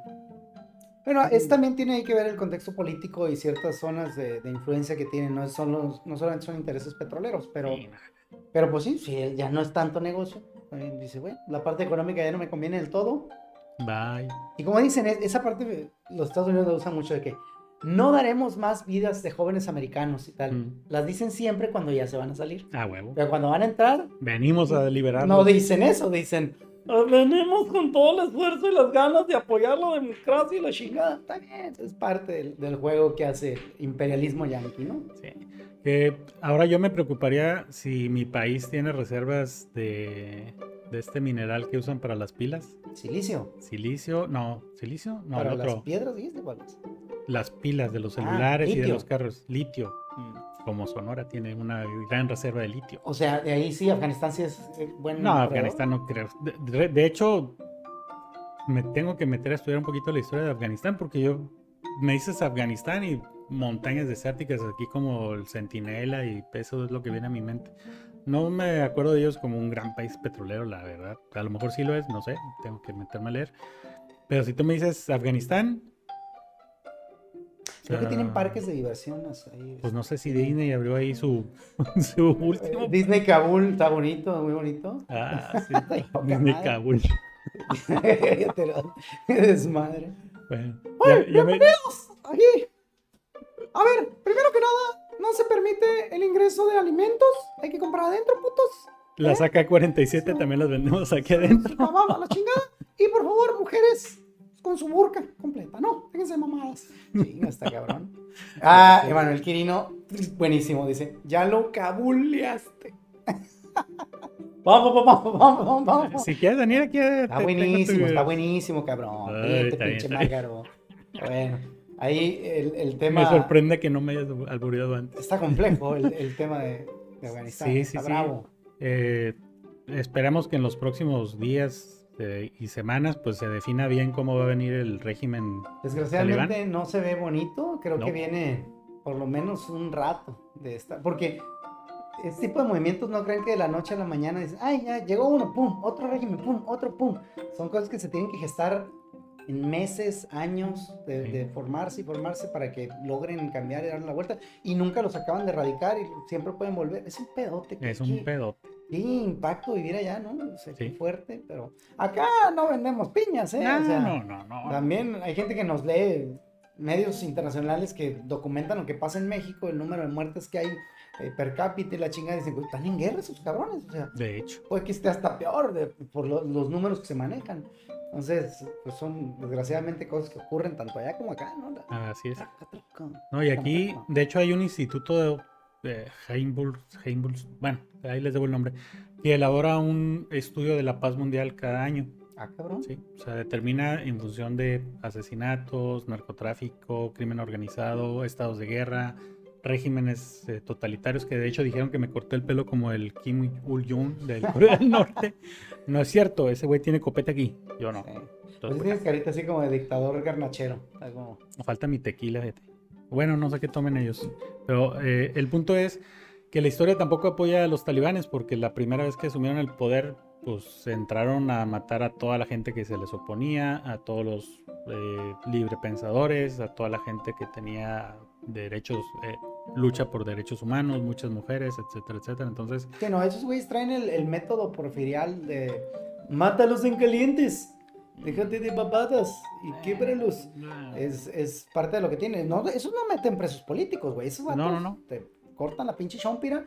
Bueno, es también tiene ahí que ver el contexto político y ciertas zonas de, de influencia que tienen. No, es solo, no solamente son intereses petroleros, pero, sí, pero pues sí, sí, ya no es tanto negocio. También dice, bueno, la parte económica ya no me conviene del todo. Bye. Y como dicen, es- esa parte los Estados Unidos lo usan mucho de que no daremos más vidas de jóvenes americanos y tal. Mm. Las dicen siempre cuando ya se van a salir. Ah, huevo. Pero cuando van a entrar, Venimos a deliberar. no dicen eso, dicen, "Ah, venimos con todo el esfuerzo y las ganas de apoyar la democracia y la chingada. Está bien, es parte del, del juego que hace imperialismo yanqui, ¿no? Sí. Que ahora yo me preocuparía si mi país tiene reservas de, de este mineral que usan para las pilas. Silicio. Silicio, no, silicio, no, Para el las piedras, ¿viste? ¿Cuáles? Las pilas de los Ah, celulares y de los carros. Litio. Como Sonora tiene una gran reserva de litio. O sea, de ahí sí, Afganistán sí es eh, buen. No. Afganistán no creo. De, de- de hecho, me tengo que meter a estudiar un poquito la historia de Afganistán porque yo me dices Afganistán y montañas desérticas aquí como el Centinela y eso es lo que viene a mi mente. No me acuerdo de ellos como un gran país petrolero, la verdad. A lo mejor sí lo es, no sé, tengo que meterme a leer. Pero si tú me dices Afganistán, Creo que tienen ah, parques de diversiones ahí. Pues no sé si Disney abrió ahí su, su último. Eh, Disney Kabul está bonito, muy bonito. Ah, sí. Disney. Kabul. Te lo- desmadre. Bueno, ya- ya me- bienvenidos aquí. A ver, primero que nada, no se permite el ingreso de alimentos. Hay que comprar adentro, putos. Las AK-47 también las vendemos aquí adentro. La vamos la chingada. Y por favor, mujeres, con su burka completa. No, déjense de mamadas. Chinga, está cabrón. Ah, Emanuel Quirino, buenísimo, dice, ya lo cabuleaste. Vamos, vamos, vamos, vamos, vamos. Si quieres venir aquí, Está buenísimo, está buenísimo, cabrón. Ay, pinche mágaro. Bueno, ahí el, el tema. Me sorprende que no me hayas albureado antes. Está complejo el, el tema de, de Afganistán. Sí, está sí, sí. bravo. Eh, esperamos que en los próximos días eh, y semanas pues se defina bien cómo va a venir el régimen. Desgraciadamente no se ve bonito. Creo No. que viene por lo menos un rato de esta. Porque este tipo de movimientos no creen que de la noche a la mañana dicen, ay, ya llegó uno, pum, otro régimen, pum, otro, pum. Son cosas que se tienen que gestar en meses, años de, Sí. de formarse y formarse para que logren cambiar y darle la vuelta. Y nunca los acaban de erradicar y siempre pueden volver. Es un pedote. Es un pedo. qué impacto vivir allá, ¿no? O sea, qué Sí. fuerte, pero acá no vendemos piñas, ¿eh? No, o sea, no, no, no. también hay gente que nos lee medios internacionales que documentan lo que pasa en México, el número de muertes que hay eh, per cápita y la chingada. Dicen, "Güey, están en guerra esos cabrones. O sea, De hecho. puede que esté hasta peor de- por lo- los números que se manejan. Entonces, pues son desgraciadamente cosas que ocurren tanto allá como acá, ¿no? La- Así es. traca, traca. No, y aquí, Complejo. de hecho, hay un instituto de, de Heimburg, Heimburg- bueno, ahí les debo el nombre, que elabora un estudio de la paz mundial cada año. Ah, cabrón. Sí, o sea, determina en función de asesinatos, narcotráfico, crimen organizado, estados de guerra, regímenes eh, totalitarios que de hecho dijeron que me corté el pelo como el Kim Il-jung del Corea del Norte. No es cierto, ese güey tiene copete aquí, yo no. Sí. Pues tienes carita así como de dictador garnachero. Como- falta mi tequila, fíjate. Bueno, no sé qué tomen ellos, pero eh, el punto es que la historia tampoco apoya a los talibanes porque la primera vez que asumieron el poder, pues entraron a matar a toda la gente que se les oponía, a todos los eh, librepensadores, a toda la gente que tenía derechos, eh, lucha por derechos humanos, muchas mujeres, etcétera, etcétera. Entonces, Que no, esos güeyes traen el, el método porfirial de mátalos en calientes, déjate de babadas y québralos. Es, es parte de lo que tiene. No, esos no meten presos políticos, güey. Esos No, no, no. te cortan la pinche chompira.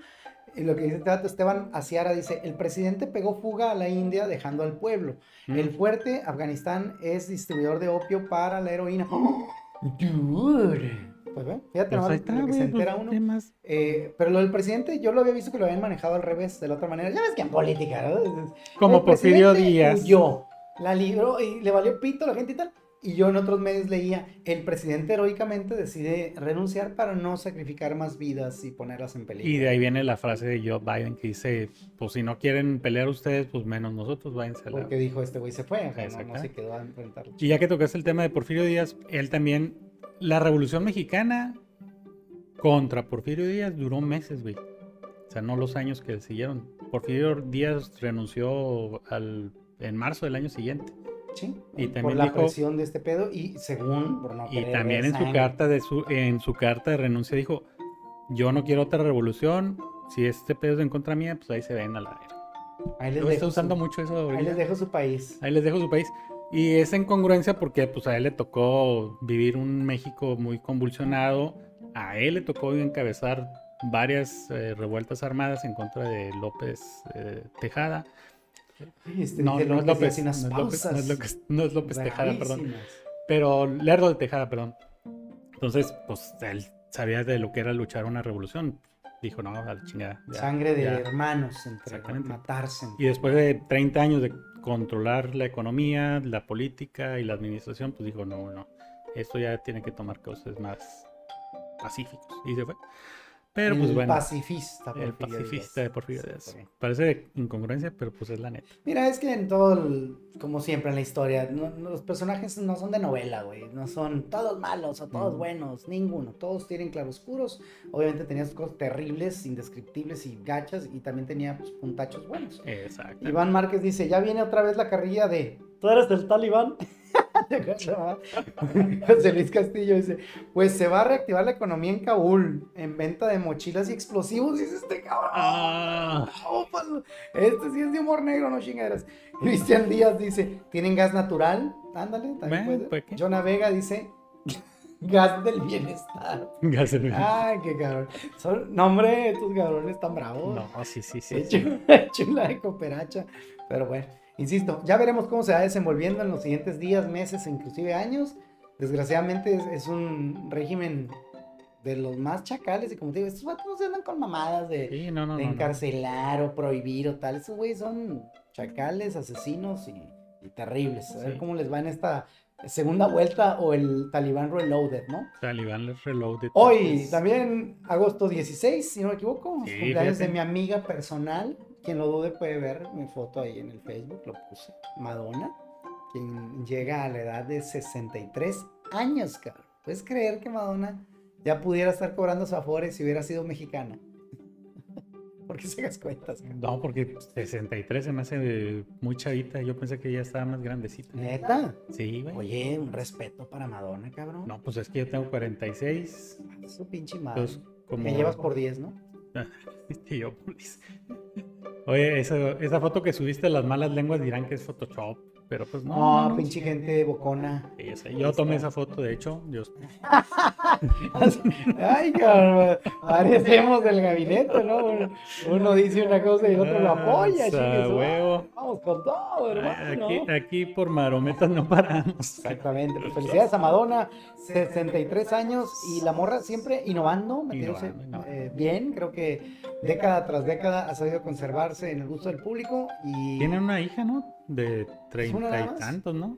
Y lo que dice este Esteban Aciara dice, el presidente pegó fuga a la India dejando al pueblo. Mm. El fuerte, Afganistán, es distribuidor de opio para la heroína. Dude. Pues ve, fíjate Pues nomás ahí lo está, que se güey, pues, entera uno. temas. Eh, pero lo del presidente, yo lo había visto que lo habían manejado al revés, de la otra manera. Ya ves que en política, ¿no? Como El Porfirio Díaz. huyó, la libró y le valió pito a la gente y tal. Y yo en otros medios leía, el presidente heroicamente decide renunciar para no sacrificar más vidas y ponerlas en peligro. Y de ahí viene la frase de Joe Biden que dice, pues si no quieren pelear ustedes, pues menos nosotros, váyanse a la... Porque dijo, este güey se fue, o sea, no, no se quedó a enfrentarlo. Y ya que tocaste el tema de Porfirio Díaz, él también, la Revolución Mexicana contra Porfirio Díaz duró meses, güey. O sea, no los años que siguieron. Porfirio Díaz renunció al, en marzo del año siguiente. Sí, Y por también la dijo- presión de este pedo y según, por Y también en su carta de su, en su carta de renuncia dijo, yo no quiero otra revolución. Si este pedo es en contra mía, pues ahí se ven a la verga. Ahí les, Luego está dejo usando su, mucho eso ahí ahorita. les dejo su país. Ahí les dejo su país. Y es en congruencia porque pues a él le tocó vivir un México muy convulsionado. A él le tocó encabezar varias eh, revueltas armadas en contra de López eh, Tejada. Este No, es López no unas es López, no es pausas López, no es López Tejada, perdón. Pero Lerdo de Tejada, perdón. Entonces, pues él sabía de lo que era luchar una revolución. dijo, no, a la chingada. ya, Sangre de ya". hermanos, entre matarse. Y después de 30 años de controlar la economía, la política y la administración, pues dijo, no, no, esto ya tiene que tomar cosas más pacíficos. Y se fue. Pero pues el bueno, pacifista. el pacifista de Porfirio Sí, Díaz. por. Parece incongruencia, pero pues es la neta. Mira, es que en todo, el- como siempre en la historia, no- los personajes no son de novela, güey. No son todos malos o todos Mm. buenos, ninguno. Todos tienen claroscuros. Obviamente tenía sus cosas terribles, indescriptibles y gachas. Y también tenía pues, puntachos buenos. Exacto. Iván Márquez dice, ya viene otra vez la carrilla de... ¿Tú eres del talibán? José Luis Castillo dice, pues se va a reactivar la economía en Kabul en venta de mochilas y explosivos. Dice este cabrón. Ah. Este sí es de humor negro, no chingaderas. Cristian Díaz dice, ¿tienen gas natural? Ándale, también Bueno, puede. Jonah Vega dice, gas del bienestar. ya se me- Ay, qué cabrón. Son, no, hombre, estos cabrones están bravos. No, sí, sí, sí. Sí, sí. chula, chula de cooperacha. Pero bueno, insisto, ya veremos cómo se va desenvolviendo en los siguientes días, meses, e inclusive años. Desgraciadamente es, es un régimen de los más chacales. Y como te digo, estos vatos no se andan con mamadas de, Sí, no, no, de no, no. encarcelar o prohibir o tal. Esos güeyes son chacales, asesinos y, y terribles. A ver cómo les va en esta segunda vuelta o el Talibán Reloaded, ¿no? Talibán reloaded. Hoy, pues, también agosto 16, si no me equivoco, Sí, cumpleaños de mi amiga personal. Quien lo dude puede ver mi foto ahí en el Facebook, lo puse. Madonna, quien llega a la edad de 63 años, cabrón. ¿Puedes creer que Madonna ya pudiera estar cobrando su si hubiera sido mexicana? ¿Por qué sacas cuentas? cabrón? No, porque 63 se me hace muy chavita. Yo pensé que ya estaba más grandecita. ¿Neta? Sí, güey. Oye, un respeto para Madonna, cabrón. No, pues es que yo tengo 46. Su pinche madre. Pues como. Me llevas por 10, ¿no? Y yo, pues, Oye, esa, esa foto que subiste las malas lenguas dirán que es Photoshop. Pero pues no. No, no, no. pinche gente bocona. Sí, yo tomé esa foto, de hecho. Yo, Ay, cabrón, parecemos del gabinete, ¿no? Uno, dice una cosa y el otro lo apoya. Ah, huevo. madre. Vamos con todo, hermano. aquí, aquí por marometas no paramos. Exactamente. Pues felicidades a Madonna, 63 años y la morra siempre innovando, metiéndose eh, bien. Creo que década tras década ha sabido conservarse en el gusto del público y. Tiene una hija, ¿no? De treinta y tantos, ¿no?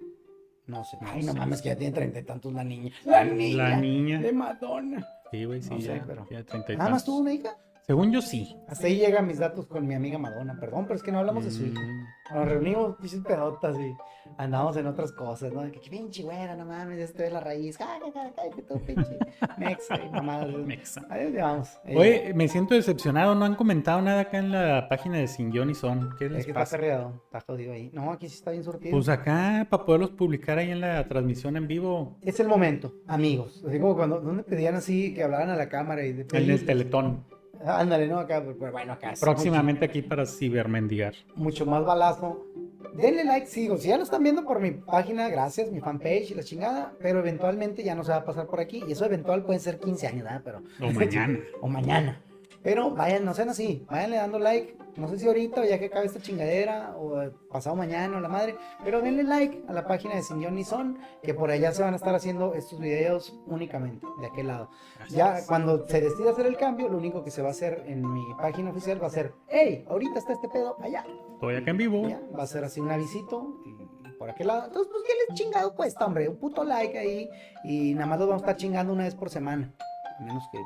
No sé. Ay, no mames, que ya tiene treinta y tantos la niña. La niña. La niña. De Madonna. Sí, güey, sí, No sé, ya, pero- ya 30 y Nada más tantos. tuvo una hija. Según yo, sí. Hasta ahí llegan mis datos con mi amiga Madonna. Perdón, pero es que no hablamos de su hija. Mm, Nos reunimos, pinches pedotas y andamos en otras cosas, ¿no? Que, que pinche güera, no mames, este es la raíz. Cállate tú, pinche mexa mamadas. mexa. Ahí vamos. Eh, Oye, me siento decepcionado. No han comentado nada acá en la página de Sin Guión y Son. ¿Qué es les que está pasa? perreado, está jodido ahí. No, aquí sí está bien surtido. Pues acá, para poderlos publicar ahí en la transmisión en vivo. es el momento, amigos. Así como cuando, ¿dónde pedían así que hablaran a la cámara y de En el Teletón. Ándale, ¿no? Acá, pues, bueno, acá. Próximamente aquí para cibermendigar. mucho más balazo. Denle like, sigo. Si ya lo están viendo por mi página, gracias, mi fanpage y la chingada. Pero eventualmente ya no se va a pasar por aquí. Y eso eventual puede ser 15 años, ¿verdad? Pero, O mañana. o mañana. Pero vayan, no sean así. Váyanle dando like. No sé si ahorita o ya que acabe esta chingadera o pasado mañana o la madre. Pero denle like a la página de Sin Guión ni Son. Que por allá se van a estar haciendo estos videos únicamente de aquel lado. Ya cuando se decida hacer el cambio, lo único que se va a hacer en mi página oficial va a ser, hey, ahorita está este pedo allá. Estoy acá en vivo. Ya, Va a ser así un avisito y por aquel lado. Entonces, pues, ¿qué les chingado cuesta, hombre? Un puto like ahí y nada más lo vamos a estar chingando una vez por semana. A menos que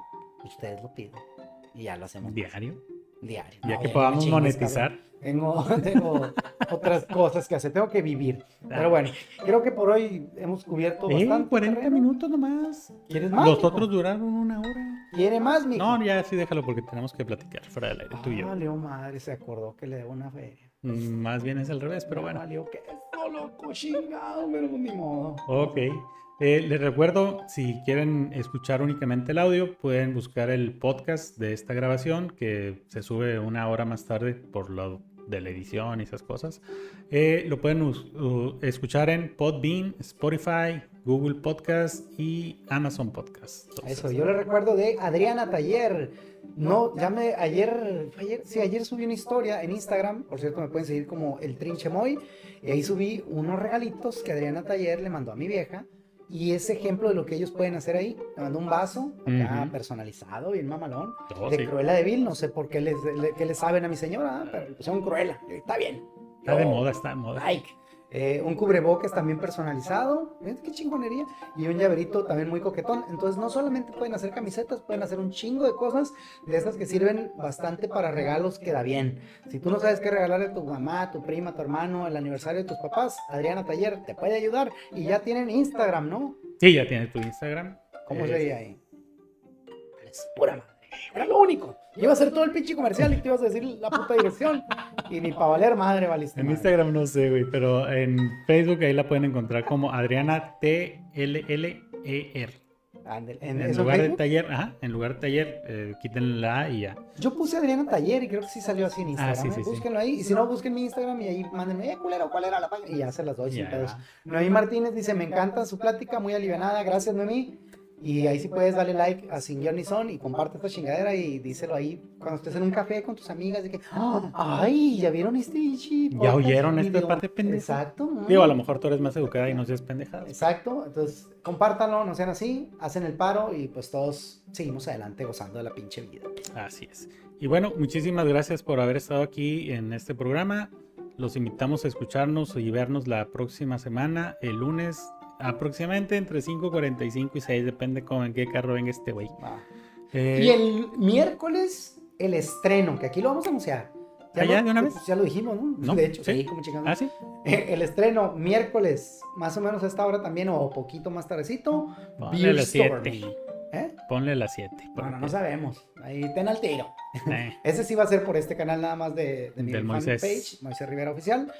ustedes lo pidan. Y ya lo hacemos Diario. Diario. Ya No, que no podamos chingues, monetizar. cabrón. Tengo, tengo otras cosas que hacer, tengo que vivir. Pero bueno, creo que por hoy hemos cubierto Eh, bastante. 40 terreno. minutos nomás. ¿Quieres más? Los mijo? otros duraron una hora. ¿Quiere más, mijo? No, ya sí déjalo porque tenemos que platicar fuera del aire tú y yo. Ah, Valió madre, se acordó que le debo una feria. Mm, Más bien es al revés, pero bueno. Valió que esto, loco, chingado, pero ni modo. Ok. Eh, les recuerdo, si quieren escuchar únicamente el audio, pueden buscar el podcast de esta grabación que se sube una hora más tarde por lo de la edición y esas cosas. Eh, lo pueden escuchar en Podbean, Spotify, Google Podcast y Amazon Podcast. Entonces, Eso, yo le recuerdo de Adriana Taller. No, ya me, ayer, ayer, sí, ayer subí una historia en Instagram, por cierto, me pueden seguir como el Trinche Moy, y ahí subí unos regalitos que Adriana Taller le mandó a mi vieja, y es ejemplo de lo que ellos pueden hacer ahí. Te mando un vaso, acá personalizado, bien mamalón. Oh, de sí. Cruella de Vil, no sé por qué les, le, qué le saben a mi señora, pero son Cruella, está bien. Está de moda, está de moda. Like. Eh, un cubrebocas también personalizado, ¿ves qué chingonería? Y un llaverito también muy coquetón. Entonces, no solamente pueden hacer camisetas, pueden hacer un chingo de cosas de esas que sirven bastante para regalos, queda bien. Si tú no sabes qué regalarle a tu mamá, a tu prima, a tu hermano, el aniversario de tus papás, Adriana Taller te puede ayudar. Y ya tienen Instagram, ¿no? Sí, ya tienes tu Instagram. ¿Cómo Eh, sería ahí? Es pura. Era lo único. Iba a hacer todo el pinche comercial y te ibas a decir la puta dirección. Y ni para valer madre valiste. En madre. Instagram no sé, güey, pero en Facebook ahí la pueden encontrar como Adriana T-L-L-E-R. Ándale, En, ¿eso lugar de Facebook? taller, ajá, en lugar de taller, eh, quiten la A y ya. Yo puse Adriana Taller y creo que sí salió así en Instagram. Ah, sí, ¿eh? sí, sí. Búsquenlo ahí. Y si no, busquen mi Instagram y ahí mándenme, eh, culero, ¿cuál era la página? Y ya se las doy sin Ya. pedos. Noemí Martínez dice, me encanta su plática, muy alivianada. Gracias, Noemí. Y ahí sí puedes darle like a Sin Guión ni Son y comparte esta chingadera y díselo ahí cuando estés en un café con tus amigas de que, "Ah, ay, ¿ya vieron este ichi ¿Ya oyeron esta video?" parte pendeja? Exacto. ¿no? Digo, a lo mejor tú eres más educada y no seas pendejadas. Exacto, entonces compártanlo, no sean así, hacen el paro y pues todos seguimos adelante gozando de la pinche vida. Así es. Y bueno, muchísimas gracias por haber estado aquí en este programa. Los invitamos a escucharnos y vernos la próxima semana, el lunes, aproximadamente entre 5.45 y 6, depende con en qué carro venga este güey. Eh, Y el miércoles, el estreno, que aquí lo vamos a anunciar. ¿Ah, ya, lo- de una vez? pues, ya lo dijimos, ¿no? ¿No? De hecho, ¿Sí? sí, como chingado. ¿Ah, sí? El estreno, miércoles, más o menos a esta hora también, o poquito más tardecito. Ponle Beer las Storming. 7. ¿Eh? Ponle las 7. Bueno, no sabemos. Ahí ten al tiro. Eh, Ese sí va a ser por este canal nada más de, de mi Del Moisés. fanpage, Moisés Rivera Oficial.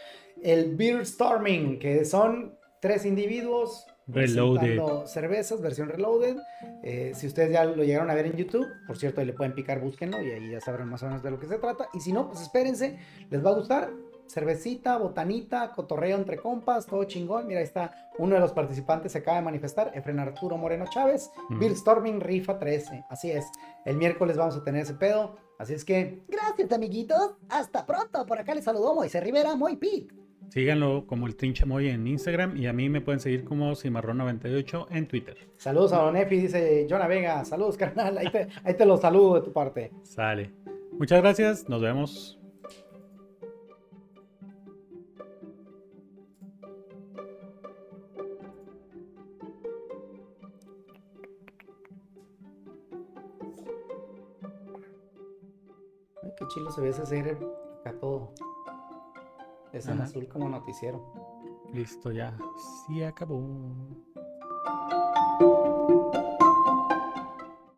El Beer Storming, que son tres individuos Reloaded. cervezas, versión reloaded. Eh, si ustedes ya lo llegaron a ver en YouTube, por cierto, ahí le pueden picar, búsquenlo y ahí ya sabrán más o menos de lo que se trata. Y si no, pues espérense, les va a gustar. Cervecita, botanita, cotorreo entre compas, todo chingón. Mira, ahí está uno de los participantes, se acaba de manifestar, Efren Arturo Moreno Chávez. Ujú. Beer Storming Rifa 13, así es. El miércoles vamos a tener ese pedo, así es que... Gracias, amiguitos. Hasta pronto. Por acá les saludó Moisés Rivera, Moy Pit. Síganlo como el Trinche Moy en Instagram y a mí me pueden seguir como Cimarrón98 en Twitter. Saludos a Don Efi, dice Jonah Vega. Saludos, carnal. Ahí te, ahí te lo saludo de tu parte. Sale. Muchas gracias. Nos vemos. Ay, qué chido se ve ese acá todo. Es en Ajá. azul como noticiero. Listo ya. Sí acabó.